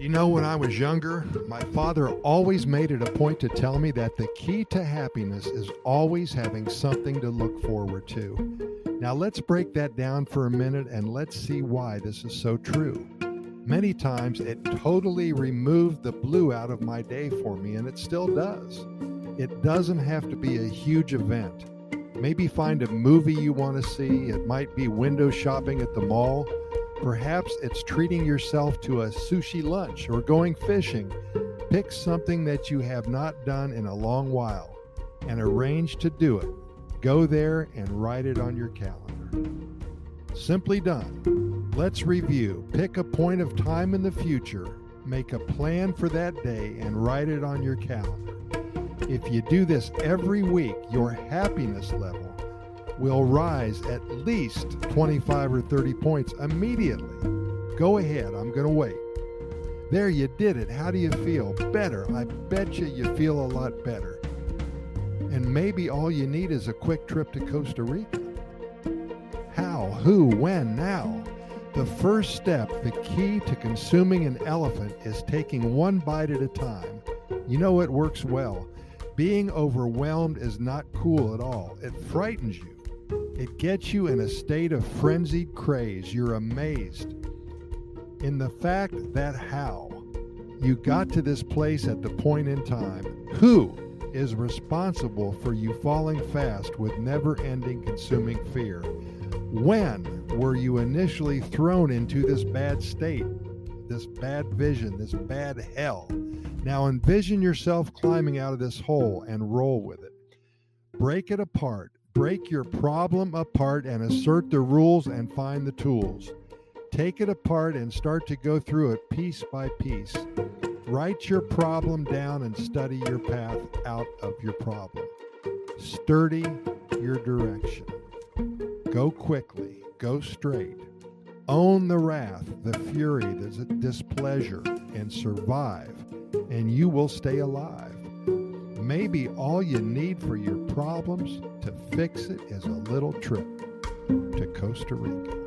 You know, when I was younger, my father always made it a point to tell me that the key to happiness is always having something to look forward to. Now, let's break that down for a minute and let's see why this is so true. Many times it totally removed the blue out of my day for me, and it still does. It doesn't have to be a huge event. Maybe find a movie you want to see, it might be window shopping at the mall Perhaps it's treating yourself to a sushi lunch or going fishing. Pick something that you have not done in a long while and arrange to do it. Go there and write it on your calendar. Simply done. Let's review. Pick a point of time in the future, make a plan for that day, and write it on your calendar. If you do this every week, your happiness level will rise at least 25 or 30 points immediately. Go ahead, I'm going to wait. There, you did it. How do you feel? Better. I bet you you feel a lot better. And maybe all you need is a quick trip to Costa Rica. How, who, when, now? The first step, the key to consuming an elephant, is taking one bite at a time. You know it works well. Being overwhelmed is not cool at all, it frightens you. It gets you in a state of frenzied craze. You're amazed in the fact that how you got to this place at the point in time. Who is responsible for you falling fast with never ending consuming fear? When were you initially thrown into this bad state, this bad vision, this bad hell? Now envision yourself climbing out of this hole and roll with it. Break it apart break your problem apart and assert the rules and find the tools. Take it apart and start to go through it piece by piece. Write your problem down and study your path out of your problem. Sturdy your direction. Go quickly, go straight. Own the wrath, the fury, the displeasure, and survive, and you will stay alive. Maybe all you need for your problems to fix it is a little trip to Costa Rica.